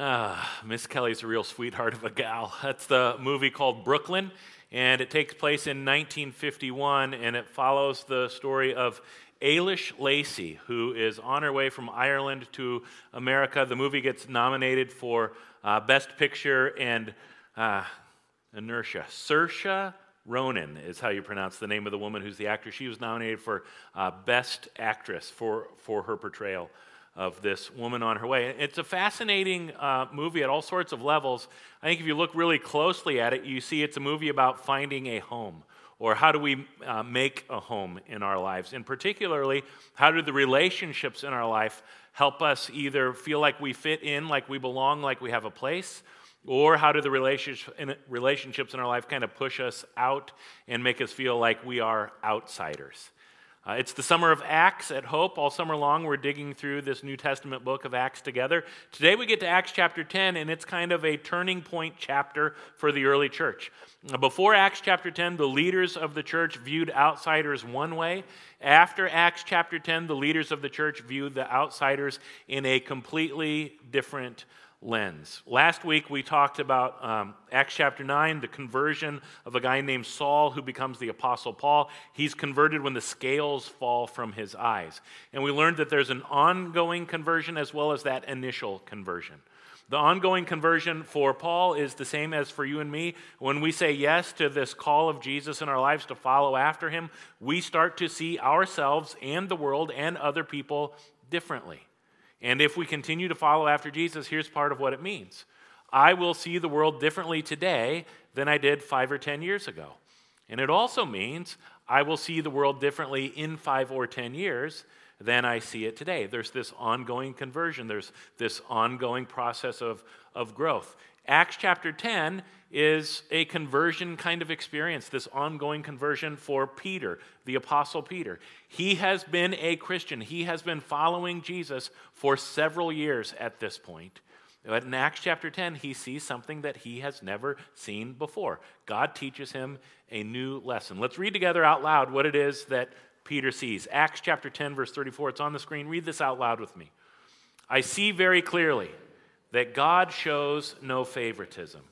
Ah, Miss Kelly's a real sweetheart of a gal. That's the movie called Brooklyn, and it takes place in 1951, and it follows the story of Eilis Lacey, who is on her way from Ireland to America. The movie gets nominated for uh, Best Picture and uh, Inertia. Saoirse Ronan is how you pronounce the name of the woman who's the actress. She was nominated for uh, Best Actress for, for her portrayal of this woman on her way. It's a fascinating uh, movie at all sorts of levels. I think if you look really closely at it, you see it's a movie about finding a home or how do we uh, make a home in our lives. And particularly, how do the relationships in our life help us either feel like we fit in, like we belong, like we have a place, or how do the relationships in our life kind of push us out and make us feel like we are outsiders? Uh, it's the summer of Acts at Hope. All summer long, we're digging through this New Testament book of Acts together. Today, we get to Acts chapter 10, and it's kind of a turning point chapter for the early church. Before Acts chapter 10, the leaders of the church viewed outsiders one way. After Acts chapter 10, the leaders of the church viewed the outsiders in a completely different lens. Last week we talked about um, Acts chapter 9, the conversion of a guy named Saul who becomes the Apostle Paul. He's converted when the scales fall from his eyes. And we learned that there's an ongoing conversion as well as that initial conversion. The ongoing conversion for Paul is the same as for you and me. When we say yes to this call of Jesus in our lives to follow after him, we start to see ourselves and the world and other people differently. And if we continue to follow after Jesus, here's part of what it means I will see the world differently today than I did five or 10 years ago. And it also means I will see the world differently in five or 10 years than I see it today. There's this ongoing conversion, there's this ongoing process of, of growth. Acts chapter 10 is a conversion kind of experience, this ongoing conversion for Peter, the Apostle Peter. He has been a Christian, he has been following Jesus for several years at this point. But in Acts chapter 10, he sees something that he has never seen before. God teaches him a new lesson. Let's read together out loud what it is that Peter sees. Acts chapter 10, verse 34. It's on the screen. Read this out loud with me. I see very clearly that God shows no favoritism.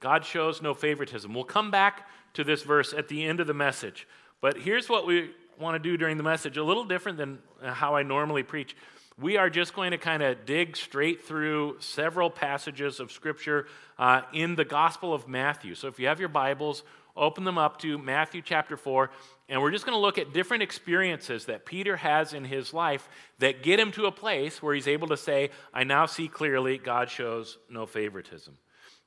God shows no favoritism. We'll come back to this verse at the end of the message. But here's what we want to do during the message a little different than how I normally preach. We are just going to kind of dig straight through several passages of Scripture uh, in the Gospel of Matthew. So if you have your Bibles, open them up to Matthew chapter 4, and we're just going to look at different experiences that Peter has in his life that get him to a place where he's able to say, I now see clearly God shows no favoritism.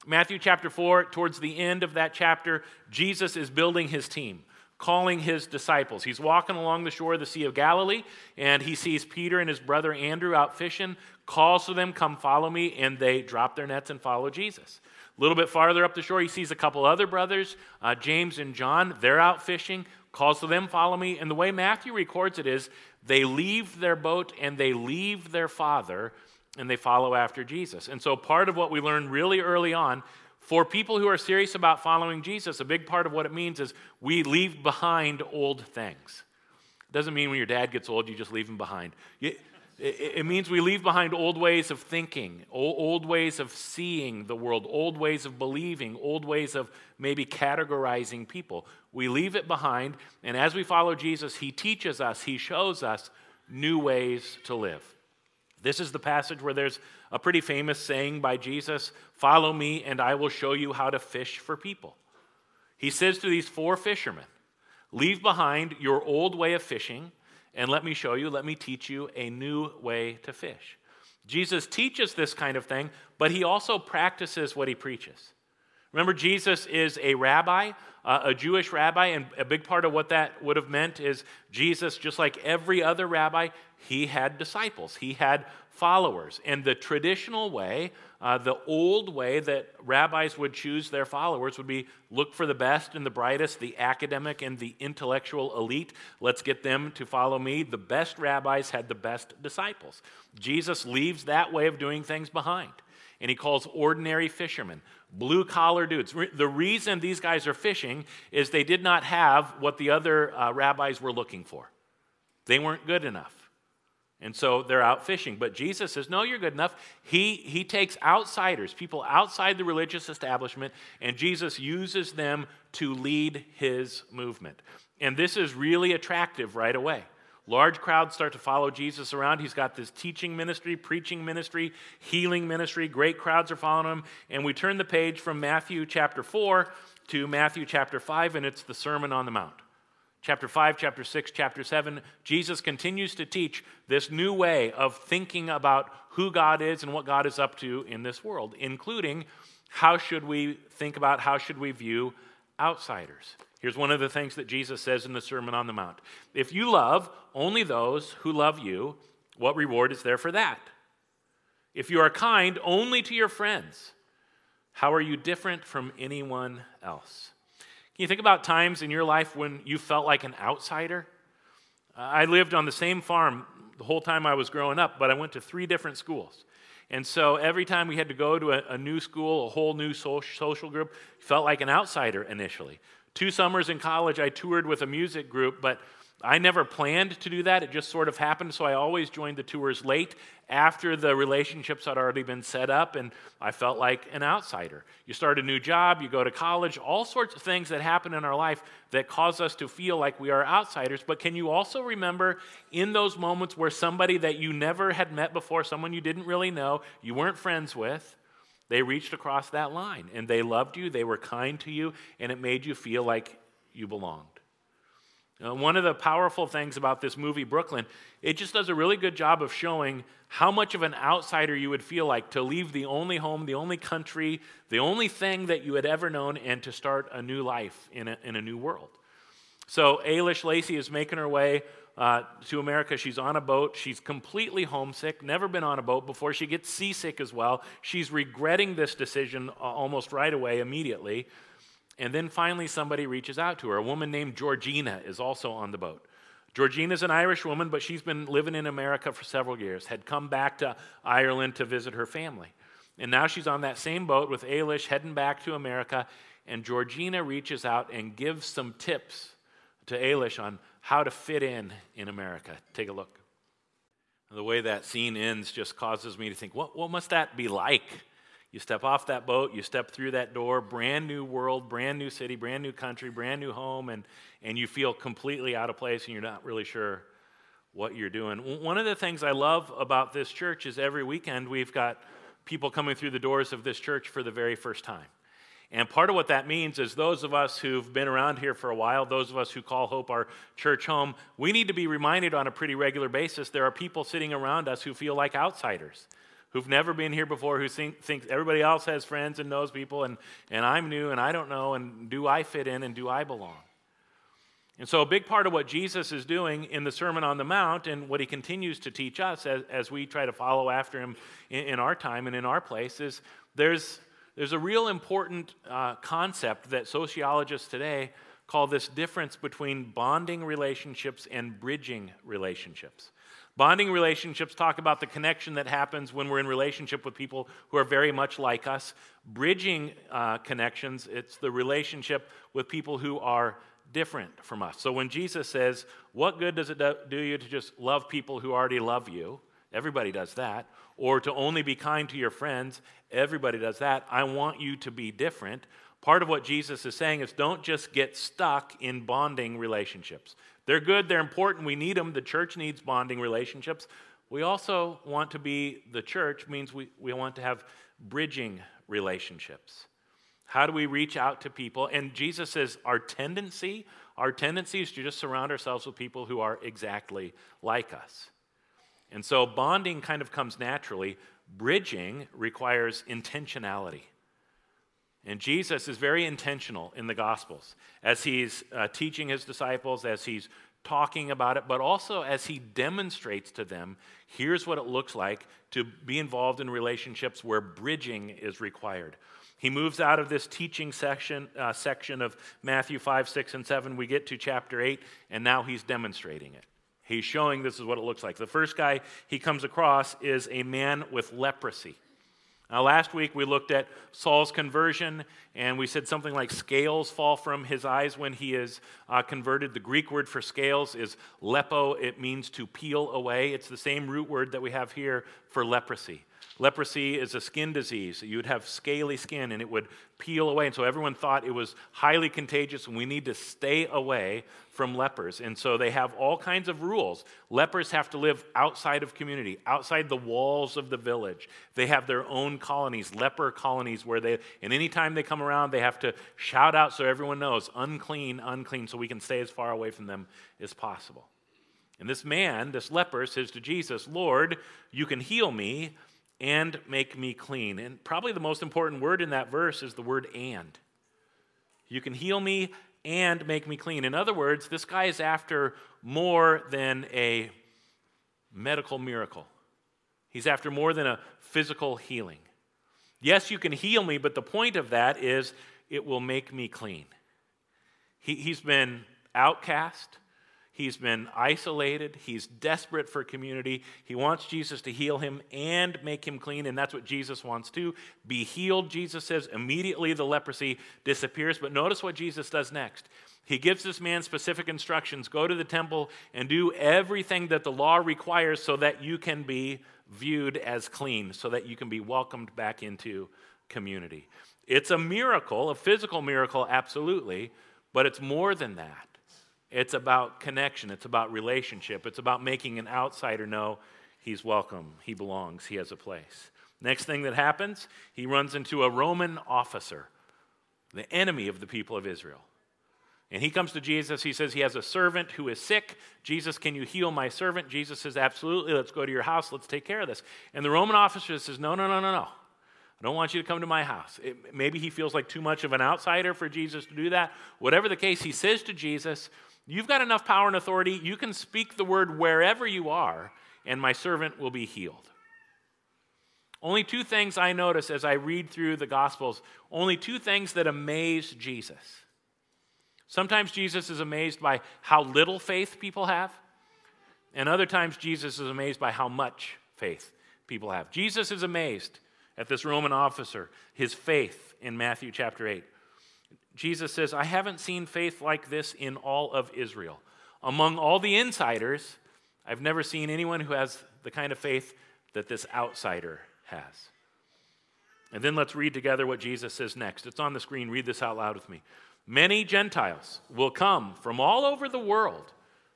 Matthew chapter 4, towards the end of that chapter, Jesus is building his team, calling his disciples. He's walking along the shore of the Sea of Galilee, and he sees Peter and his brother Andrew out fishing, calls to them, Come follow me, and they drop their nets and follow Jesus. A little bit farther up the shore, he sees a couple other brothers, uh, James and John. They're out fishing, calls to them, Follow me. And the way Matthew records it is they leave their boat and they leave their father and they follow after Jesus. And so, part of what we learn really early on for people who are serious about following Jesus, a big part of what it means is we leave behind old things. It doesn't mean when your dad gets old, you just leave him behind. It means we leave behind old ways of thinking, old ways of seeing the world, old ways of believing, old ways of maybe categorizing people. We leave it behind, and as we follow Jesus, He teaches us, He shows us new ways to live. This is the passage where there's a pretty famous saying by Jesus Follow me, and I will show you how to fish for people. He says to these four fishermen, Leave behind your old way of fishing, and let me show you, let me teach you a new way to fish. Jesus teaches this kind of thing, but he also practices what he preaches. Remember, Jesus is a rabbi, uh, a Jewish rabbi, and a big part of what that would have meant is Jesus, just like every other rabbi, he had disciples, he had followers. And the traditional way, uh, the old way that rabbis would choose their followers would be look for the best and the brightest, the academic and the intellectual elite. Let's get them to follow me. The best rabbis had the best disciples. Jesus leaves that way of doing things behind and he calls ordinary fishermen, blue collar dudes. The reason these guys are fishing is they did not have what the other uh, rabbis were looking for. They weren't good enough. And so they're out fishing. But Jesus says, No, you're good enough. He, he takes outsiders, people outside the religious establishment, and Jesus uses them to lead his movement. And this is really attractive right away. Large crowds start to follow Jesus around. He's got this teaching ministry, preaching ministry, healing ministry. Great crowds are following him. And we turn the page from Matthew chapter 4 to Matthew chapter 5, and it's the Sermon on the Mount. Chapter 5, chapter 6, chapter 7, Jesus continues to teach this new way of thinking about who God is and what God is up to in this world, including how should we think about, how should we view outsiders. Here's one of the things that Jesus says in the Sermon on the Mount If you love only those who love you, what reward is there for that? If you are kind only to your friends, how are you different from anyone else? Can you think about times in your life when you felt like an outsider? Uh, I lived on the same farm the whole time I was growing up, but I went to three different schools. And so every time we had to go to a, a new school, a whole new social group, felt like an outsider initially. Two summers in college, I toured with a music group, but I never planned to do that. It just sort of happened. So I always joined the tours late after the relationships had already been set up, and I felt like an outsider. You start a new job, you go to college, all sorts of things that happen in our life that cause us to feel like we are outsiders. But can you also remember in those moments where somebody that you never had met before, someone you didn't really know, you weren't friends with, they reached across that line and they loved you, they were kind to you, and it made you feel like you belonged? Uh, one of the powerful things about this movie, Brooklyn, it just does a really good job of showing how much of an outsider you would feel like to leave the only home, the only country, the only thing that you had ever known, and to start a new life in a, in a new world. So, Eilis Lacey is making her way uh, to America. She's on a boat. She's completely homesick, never been on a boat before. She gets seasick as well. She's regretting this decision uh, almost right away, immediately. And then finally, somebody reaches out to her. A woman named Georgina is also on the boat. Georgina's an Irish woman, but she's been living in America for several years, had come back to Ireland to visit her family. And now she's on that same boat with Eilis heading back to America. And Georgina reaches out and gives some tips to Eilis on how to fit in in America. Take a look. The way that scene ends just causes me to think, what, what must that be like? You step off that boat, you step through that door, brand new world, brand new city, brand new country, brand new home, and, and you feel completely out of place and you're not really sure what you're doing. One of the things I love about this church is every weekend we've got people coming through the doors of this church for the very first time. And part of what that means is those of us who've been around here for a while, those of us who call Hope our church home, we need to be reminded on a pretty regular basis there are people sitting around us who feel like outsiders who've never been here before, who think, think everybody else has friends and knows people, and, and I'm new and I don't know, and do I fit in and do I belong? And so, a big part of what Jesus is doing in the Sermon on the Mount and what he continues to teach us as, as we try to follow after him in, in our time and in our place is there's, there's a real important uh, concept that sociologists today call this difference between bonding relationships and bridging relationships. Bonding relationships talk about the connection that happens when we're in relationship with people who are very much like us. Bridging uh, connections, it's the relationship with people who are different from us. So when Jesus says, What good does it do you to just love people who already love you? Everybody does that. Or to only be kind to your friends? Everybody does that. I want you to be different. Part of what Jesus is saying is don't just get stuck in bonding relationships. They're good, they're important, we need them. The church needs bonding relationships. We also want to be the church, means we, we want to have bridging relationships. How do we reach out to people? And Jesus says our tendency, our tendency is to just surround ourselves with people who are exactly like us. And so bonding kind of comes naturally. Bridging requires intentionality. And Jesus is very intentional in the Gospels as he's uh, teaching his disciples, as he's talking about it, but also as he demonstrates to them here's what it looks like to be involved in relationships where bridging is required. He moves out of this teaching section, uh, section of Matthew 5, 6, and 7. We get to chapter 8, and now he's demonstrating it. He's showing this is what it looks like. The first guy he comes across is a man with leprosy. Now, last week we looked at Saul's conversion, and we said something like scales fall from his eyes when he is uh, converted. The Greek word for scales is lepo, it means to peel away. It's the same root word that we have here for leprosy. Leprosy is a skin disease. You would have scaly skin and it would peel away. And so everyone thought it was highly contagious and we need to stay away from lepers. And so they have all kinds of rules. Lepers have to live outside of community, outside the walls of the village. They have their own colonies, leper colonies, where they, and anytime they come around, they have to shout out so everyone knows unclean, unclean, so we can stay as far away from them as possible. And this man, this leper, says to Jesus, Lord, you can heal me and make me clean. And probably the most important word in that verse is the word and. You can heal me and make me clean. In other words, this guy is after more than a medical miracle, he's after more than a physical healing. Yes, you can heal me, but the point of that is it will make me clean. He, he's been outcast. He's been isolated. He's desperate for community. He wants Jesus to heal him and make him clean, and that's what Jesus wants to. Be healed, Jesus says. Immediately the leprosy disappears. But notice what Jesus does next. He gives this man specific instructions go to the temple and do everything that the law requires so that you can be viewed as clean, so that you can be welcomed back into community. It's a miracle, a physical miracle, absolutely, but it's more than that. It's about connection, it's about relationship, it's about making an outsider know he's welcome, he belongs, he has a place. Next thing that happens, he runs into a Roman officer, the enemy of the people of Israel. And he comes to Jesus. He says he has a servant who is sick. Jesus, can you heal my servant? Jesus says, Absolutely. Let's go to your house. Let's take care of this. And the Roman officer says, No, no, no, no, no. I don't want you to come to my house. It, maybe he feels like too much of an outsider for Jesus to do that. Whatever the case, he says to Jesus, You've got enough power and authority. You can speak the word wherever you are, and my servant will be healed. Only two things I notice as I read through the Gospels, only two things that amaze Jesus. Sometimes Jesus is amazed by how little faith people have, and other times Jesus is amazed by how much faith people have. Jesus is amazed at this Roman officer, his faith in Matthew chapter 8. Jesus says, I haven't seen faith like this in all of Israel. Among all the insiders, I've never seen anyone who has the kind of faith that this outsider has. And then let's read together what Jesus says next. It's on the screen. Read this out loud with me. Many Gentiles will come from all over the world,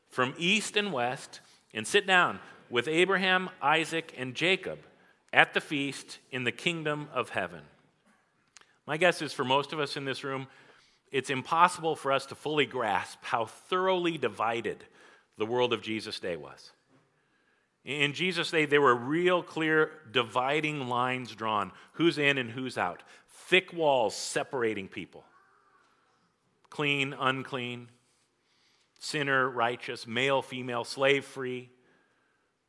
from east and west, and sit down with Abraham, Isaac, and Jacob at the feast in the kingdom of heaven. My guess is for most of us in this room, it's impossible for us to fully grasp how thoroughly divided the world of Jesus' day was. In Jesus' day, there were real clear dividing lines drawn who's in and who's out, thick walls separating people clean, unclean, sinner, righteous, male, female, slave free.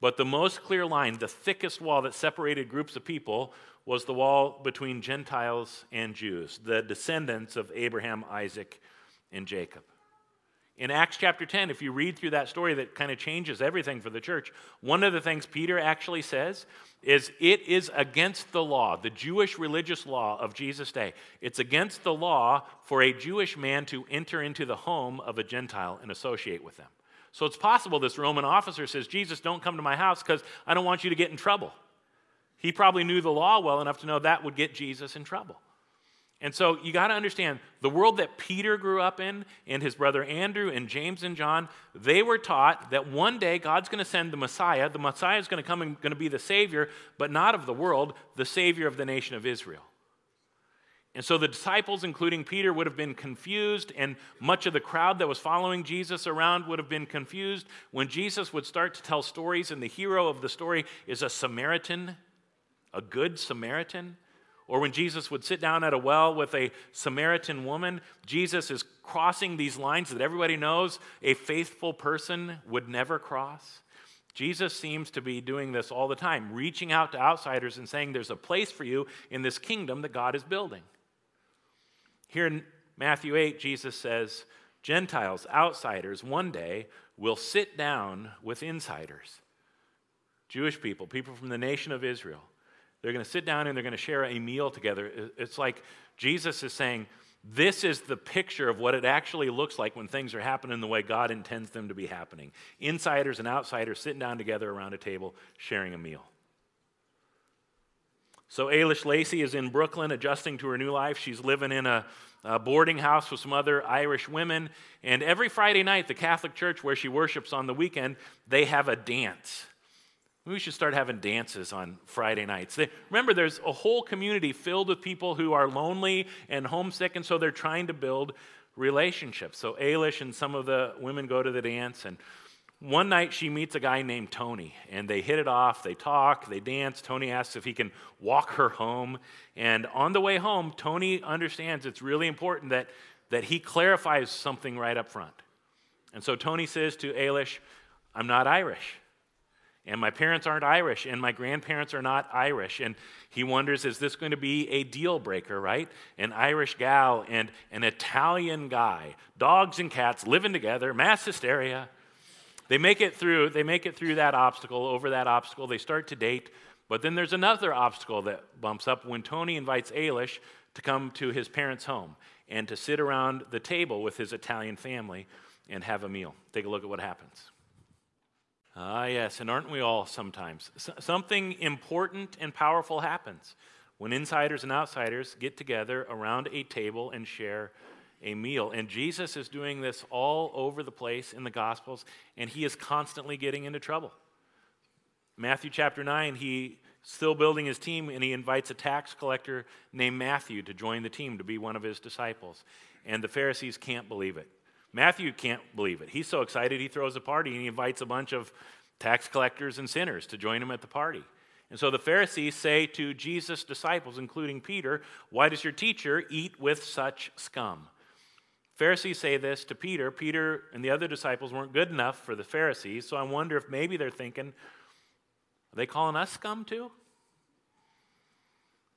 But the most clear line, the thickest wall that separated groups of people, was the wall between Gentiles and Jews, the descendants of Abraham, Isaac, and Jacob. In Acts chapter 10, if you read through that story that kind of changes everything for the church, one of the things Peter actually says is it is against the law, the Jewish religious law of Jesus' day. It's against the law for a Jewish man to enter into the home of a Gentile and associate with them. So it's possible this Roman officer says, Jesus, don't come to my house because I don't want you to get in trouble. He probably knew the law well enough to know that would get Jesus in trouble. And so you got to understand the world that Peter grew up in, and his brother Andrew, and James and John, they were taught that one day God's going to send the Messiah. The Messiah is going to come and going to be the Savior, but not of the world, the Savior of the nation of Israel. And so the disciples, including Peter, would have been confused, and much of the crowd that was following Jesus around would have been confused when Jesus would start to tell stories, and the hero of the story is a Samaritan a good Samaritan. Or when Jesus would sit down at a well with a Samaritan woman, Jesus is crossing these lines that everybody knows a faithful person would never cross. Jesus seems to be doing this all the time, reaching out to outsiders and saying, There's a place for you in this kingdom that God is building. Here in Matthew 8, Jesus says, Gentiles, outsiders, one day will sit down with insiders, Jewish people, people from the nation of Israel They're going to sit down and they're going to share a meal together. It's like Jesus is saying, this is the picture of what it actually looks like when things are happening the way God intends them to be happening. Insiders and outsiders sitting down together around a table sharing a meal. So Eilis Lacey is in Brooklyn adjusting to her new life. She's living in a, a, boarding house with some other Irish women. And every Friday night, the Catholic Church, where she worships on the weekend, they have a dance. We should start having dances on Friday nights. They, remember, there's a whole community filled with people who are lonely and homesick, and so they're trying to build relationships. So Eilis and some of the women go to the dance, and one night she meets a guy named Tony, and they hit it off. They talk, they dance. Tony asks if he can walk her home. And on the way home, Tony understands it's really important that, that he clarifies something right up front. And so Tony says to Eilis, I'm not Irish. And my parents aren't Irish, and my grandparents are not Irish. And he wonders, is this going to be a deal breaker, right? An Irish gal and an Italian guy, dogs and cats living together, mass hysteria. They make it through, they make it through that obstacle, over that obstacle. They start to date. But then there's another obstacle that bumps up when Tony invites Eilis to come to his parents' home and to sit around the table with his Italian family and have a meal. Take a look at what happens. Ah, yes, and aren't we all sometimes? S- something important and powerful happens when insiders and outsiders get together around a table and share a meal. And Jesus is doing this all over the place in the Gospels, and he is constantly getting into trouble. Matthew chapter 9, he still building his team, and he invites a tax collector named Matthew to join the team to be one of his disciples. And the Pharisees can't believe it. Matthew can't believe it. He's so excited, he throws a party and he invites a bunch of tax collectors and sinners to join him at the party. And so the Pharisees say to Jesus' disciples, including Peter, Why does your teacher eat with such scum? Pharisees say this to Peter. Peter and the other disciples weren't good enough for the Pharisees, so I wonder if maybe they're thinking, Are they calling us scum too?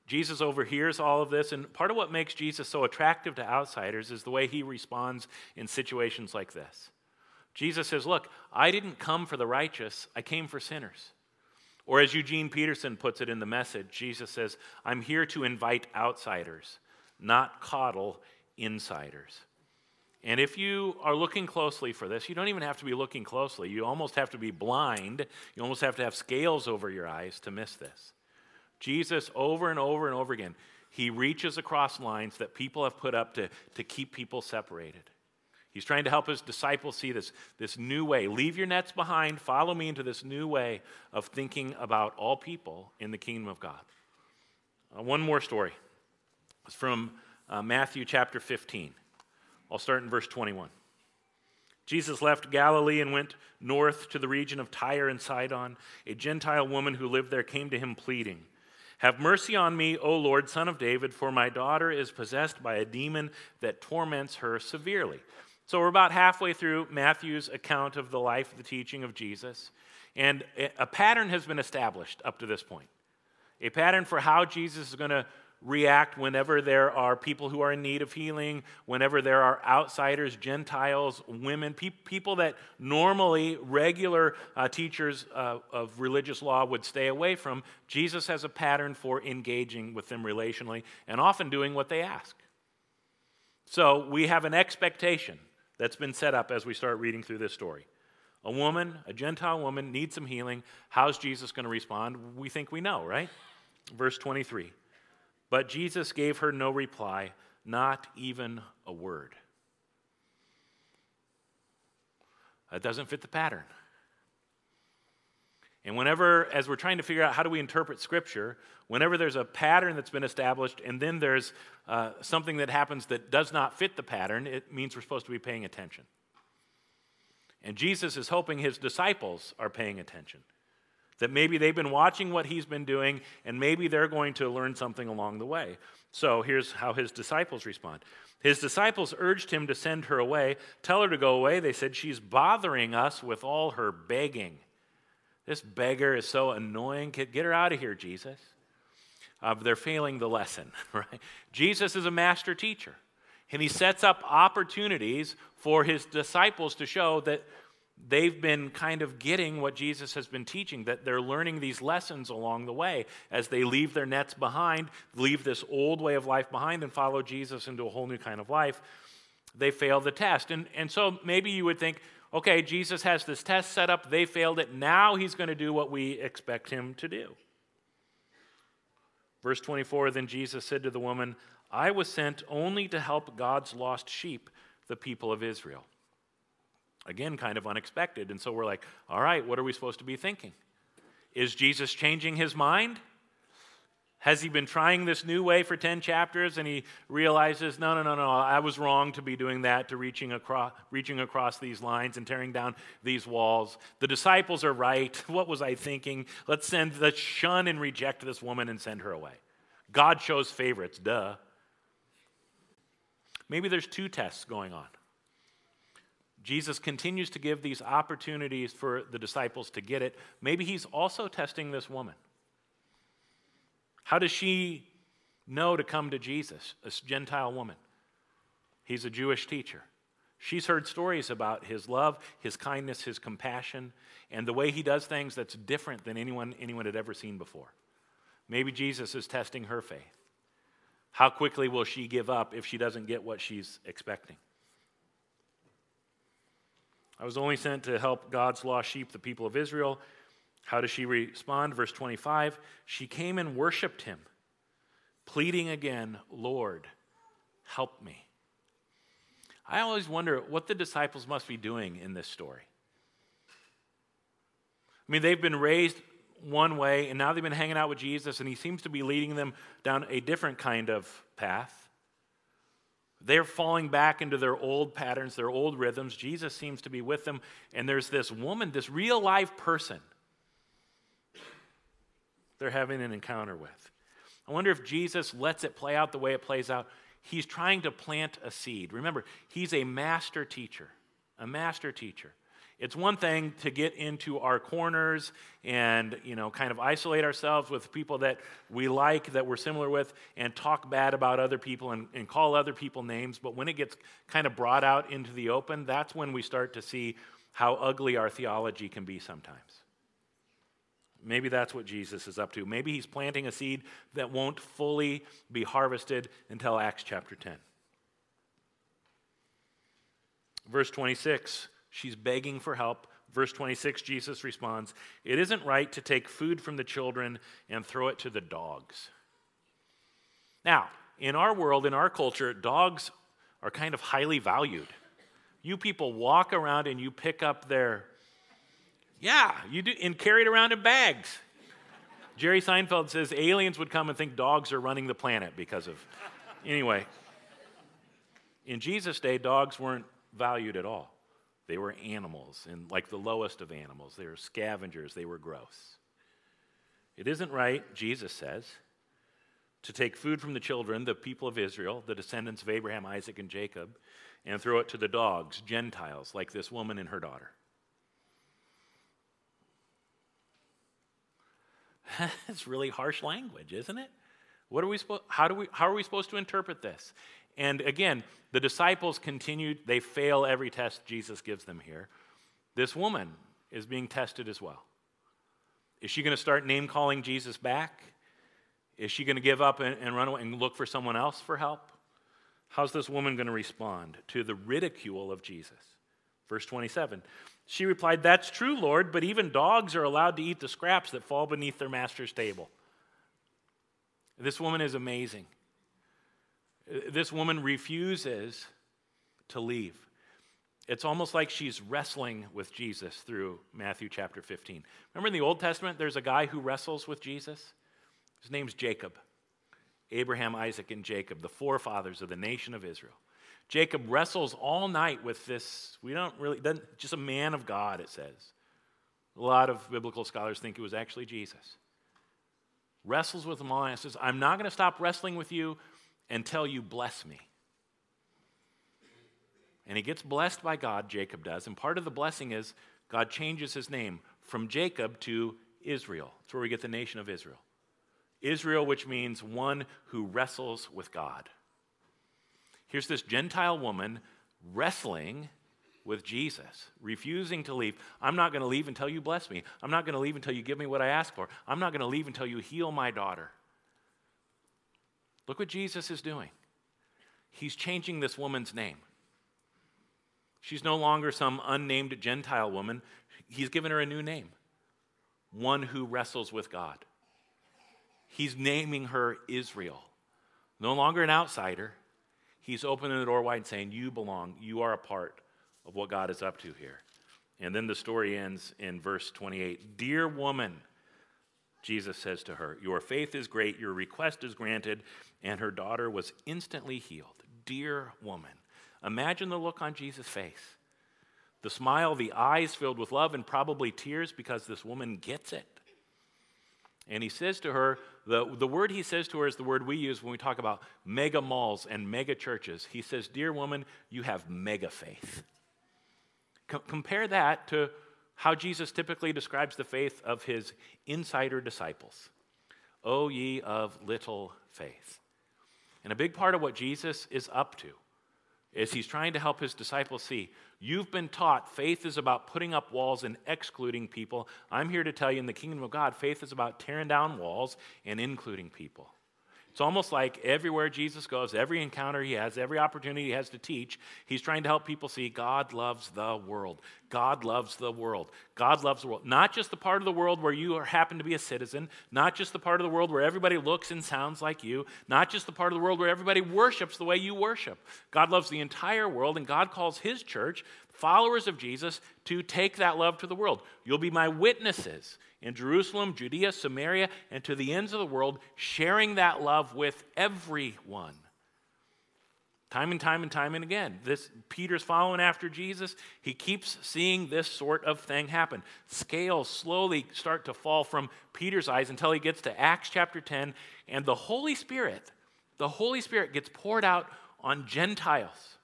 Jesus overhears all of this, and part of what makes Jesus so attractive to outsiders is the way he responds in situations like this. Jesus says, Look, I didn't come for the righteous, I came for sinners. Or as Eugene Peterson puts it in the message, Jesus says, I'm here to invite outsiders, not coddle insiders. And if you are looking closely for this, you don't even have to be looking closely. You almost have to be blind. You almost have to have scales over your eyes to miss this. Jesus, over and over and over again, he reaches across lines that people have put up to, to keep people separated. He's trying to help his disciples see this, this new way. Leave your nets behind, follow me into this new way of thinking about all people in the kingdom of God. Uh, one more story. It's from uh, Matthew chapter 15. I'll start in verse 21. Jesus left Galilee and went north to the region of Tyre and Sidon. A Gentile woman who lived there came to him pleading. Have mercy on me, O Lord, son of David, for my daughter is possessed by a demon that torments her severely. So we're about halfway through Matthew's account of the life, the teaching of Jesus, and a pattern has been established up to this point. A pattern for how Jesus is going to react whenever there are people who are in need of healing, whenever there are outsiders, Gentiles, women, pe- people that normally regular uh, teachers uh, of religious law would stay away from. Jesus has a pattern for engaging with them relationally and often doing what they ask. So we have an expectation that's been set up as we start reading through this story. A woman, a Gentile woman, needs some healing. How's Jesus going to respond? We think we know, right? Verse 23. But Jesus gave her no reply, not even a word. That doesn't fit the pattern. And whenever, as we're trying to figure out how do we interpret Scripture, whenever there's a pattern that's been established and then there's uh, something that happens that does not fit the pattern, it means we're supposed to be paying attention. And Jesus is hoping his disciples are paying attention. That maybe they've been watching what he's been doing, and maybe they're going to learn something along the way. So here's how his disciples respond. His disciples urged him to send her away. Tell her to go away. They said, She's bothering us with all her begging. This beggar is so annoying. Get her out of here, Jesus. Uh, they're failing the lesson, right? Jesus is a master teacher, and he sets up opportunities for his disciples to show that they've been kind of getting what Jesus has been teaching, that they're learning these lessons along the way as they leave their nets behind, leave this old way of life behind, and follow Jesus into a whole new kind of life. They fail the test. And, and so maybe you would think, okay, Jesus has this test set up, they failed it, now he's going to do what we expect him to do. Verse 24 Then Jesus said to the woman, I was sent only to help God's lost sheep, the people of Israel. Again, kind of unexpected. And so we're like, all right, what are we supposed to be thinking? Is Jesus changing his mind? Has he been trying this new way for 10 chapters and he realizes, no, no, no, no, I was wrong to be doing that, to reaching across, reaching across these lines and tearing down these walls? The disciples are right. What was I thinking? Let's send, let's shun and reject this woman and send her away. God shows favorites, duh. Maybe there's two tests going on. Jesus continues to give these opportunities for the disciples to get it. Maybe he's also testing this woman. How does she know to come to Jesus, a Gentile woman? He's a Jewish teacher. She's heard stories about his love, his kindness, his compassion, and the way he does things that's different than anyone anyone had ever seen before. Maybe Jesus is testing her faith. How quickly will she give up if she doesn't get what she's expecting? I was only sent to help God's lost sheep, the people of Israel. How does she respond? Verse 25 She came and worshiped him, pleading again, Lord, help me. I always wonder what the disciples must be doing in this story. I mean, they've been raised one way, and now they've been hanging out with Jesus, and he seems to be leading them down a different kind of path. They're falling back into their old patterns, their old rhythms. Jesus seems to be with them. And there's this woman, this real life person, they're having an encounter with. I wonder if Jesus lets it play out the way it plays out. He's trying to plant a seed. Remember, he's a master teacher, a master teacher. It's one thing to get into our corners and, you know, kind of isolate ourselves with people that we like, that we're similar with, and talk bad about other people and, and call other people names. But when it gets kind of brought out into the open, that's when we start to see how ugly our theology can be sometimes. Maybe that's what Jesus is up to. Maybe he's planting a seed that won't fully be harvested until Acts chapter 10. Verse 26 She's begging for help. Verse 26, Jesus responds, It isn't right to take food from the children and throw it to the dogs. Now, in our world, in our culture, dogs are kind of highly valued. You people walk around and you pick up their, yeah, you do, and carry it around in bags. Jerry Seinfeld says aliens would come and think dogs are running the planet because of. Anyway, in Jesus' day, dogs weren't valued at all. They were animals, and like the lowest of animals. They were scavengers, they were gross. It isn't right, Jesus says, to take food from the children, the people of Israel, the descendants of Abraham, Isaac, and Jacob, and throw it to the dogs, Gentiles, like this woman and her daughter. It's really harsh language, isn't it? What are we supposed, how, do we, how are we supposed to interpret this? And again, the disciples continue, they fail every test Jesus gives them here. This woman is being tested as well. Is she going to start name calling Jesus back? Is she going to give up and, and run away and look for someone else for help? How's this woman going to respond to the ridicule of Jesus? Verse 27 She replied, That's true, Lord, but even dogs are allowed to eat the scraps that fall beneath their master's table. This woman is amazing. This woman refuses to leave. It's almost like she's wrestling with Jesus through Matthew chapter 15. Remember in the Old Testament, there's a guy who wrestles with Jesus? His name's Jacob. Abraham, Isaac, and Jacob, the forefathers of the nation of Israel. Jacob wrestles all night with this, we don't really, just a man of God, it says. A lot of biblical scholars think it was actually Jesus. Wrestles with him all and says, I'm not going to stop wrestling with you until you bless me. And he gets blessed by God, Jacob does. And part of the blessing is God changes his name from Jacob to Israel. That's where we get the nation of Israel. Israel, which means one who wrestles with God. Here's this Gentile woman wrestling with Jesus, refusing to leave. I'm not going to leave until you bless me. I'm not going to leave until you give me what I ask for. I'm not going to leave until you heal my daughter. Look what Jesus is doing. He's changing this woman's name. She's no longer some unnamed Gentile woman. He's given her a new name one who wrestles with God. He's naming her Israel. No longer an outsider. He's opening the door wide and saying, You belong. You are a part of what God is up to here. And then the story ends in verse 28 Dear woman, Jesus says to her, Your faith is great, your request is granted. And her daughter was instantly healed. Dear woman. Imagine the look on Jesus' face the smile, the eyes filled with love, and probably tears because this woman gets it. And he says to her, the, the word he says to her is the word we use when we talk about mega malls and mega churches. He says, Dear woman, you have mega faith. Compare that to how Jesus typically describes the faith of his insider disciples. O ye of little faith. And a big part of what Jesus is up to is he's trying to help his disciples see you've been taught faith is about putting up walls and excluding people. I'm here to tell you in the kingdom of God, faith is about tearing down walls and including people. It's almost like everywhere Jesus goes, every encounter he has, every opportunity he has to teach, he's trying to help people see God loves the world. God loves the world. God loves the world. Not just the part of the world where you happen to be a citizen, not just the part of the world where everybody looks and sounds like you, not just the part of the world where everybody worships the way you worship. God loves the entire world, and God calls his church, followers of Jesus, to take that love to the world. You'll be my witnesses in Jerusalem, Judea, Samaria, and to the ends of the world, sharing that love with everyone. Time and time and time and again. This Peter's following after Jesus. He keeps seeing this sort of thing happen. Scales slowly start to fall from Peter's eyes until he gets to Acts chapter 10, and the Holy Spirit, the Holy Spirit gets poured out on Gentiles.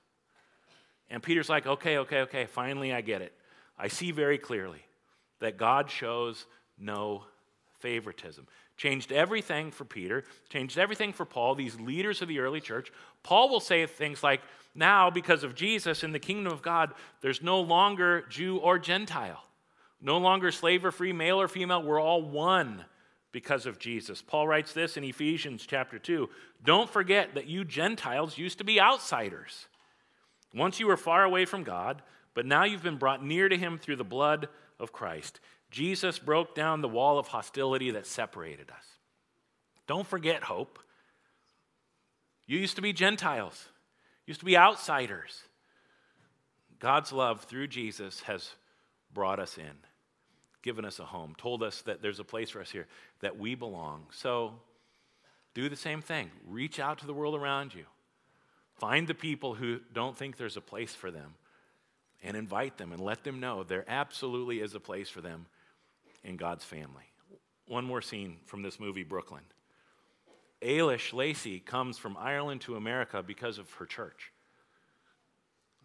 And Peter's like, okay, okay, okay, finally I get it. I see very clearly that God shows no favoritism. Changed everything for Peter, changed everything for Paul, these leaders of the early church. Paul will say things like, Now, because of Jesus in the kingdom of God, there's no longer Jew or Gentile, no longer slave or free, male or female. We're all one because of Jesus. Paul writes this in Ephesians chapter 2 Don't forget that you Gentiles used to be outsiders. Once you were far away from God, but now you've been brought near to him through the blood of Christ. Jesus broke down the wall of hostility that separated us. Don't forget hope. You used to be Gentiles, used to be outsiders. God's love through Jesus has brought us in, given us a home, told us that there's a place for us here, that we belong. So do the same thing. Reach out to the world around you. Find the people who don't think there's a place for them and invite them and let them know there absolutely is a place for them in God's family. One more scene from this movie, Brooklyn. Eilis Lacey comes from Ireland to America because of her church.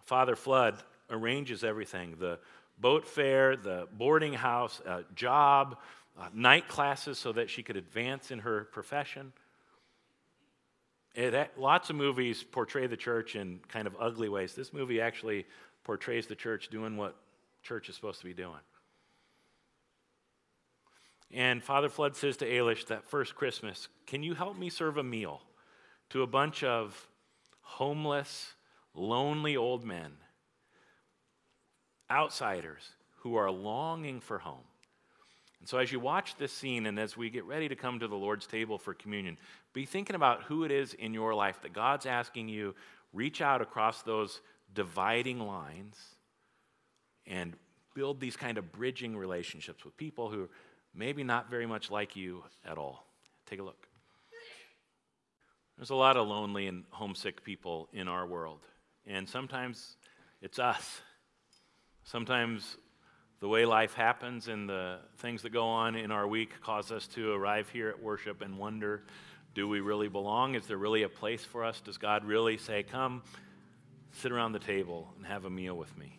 Father Flood arranges everything the boat fare, the boarding house, job, uh, night classes so that she could advance in her profession. It, lots of movies portray the church in kind of ugly ways. This movie actually portrays the church doing what church is supposed to be doing. And Father Flood says to Eilis that first Christmas, Can you help me serve a meal to a bunch of homeless, lonely old men, outsiders who are longing for home? And so, as you watch this scene and as we get ready to come to the Lord's table for communion, be thinking about who it is in your life that God's asking you reach out across those dividing lines and build these kind of bridging relationships with people who maybe not very much like you at all. Take a look. There's a lot of lonely and homesick people in our world, and sometimes it's us. Sometimes the way life happens and the things that go on in our week cause us to arrive here at worship and wonder do we really belong? Is there really a place for us? Does God really say, Come, sit around the table and have a meal with me?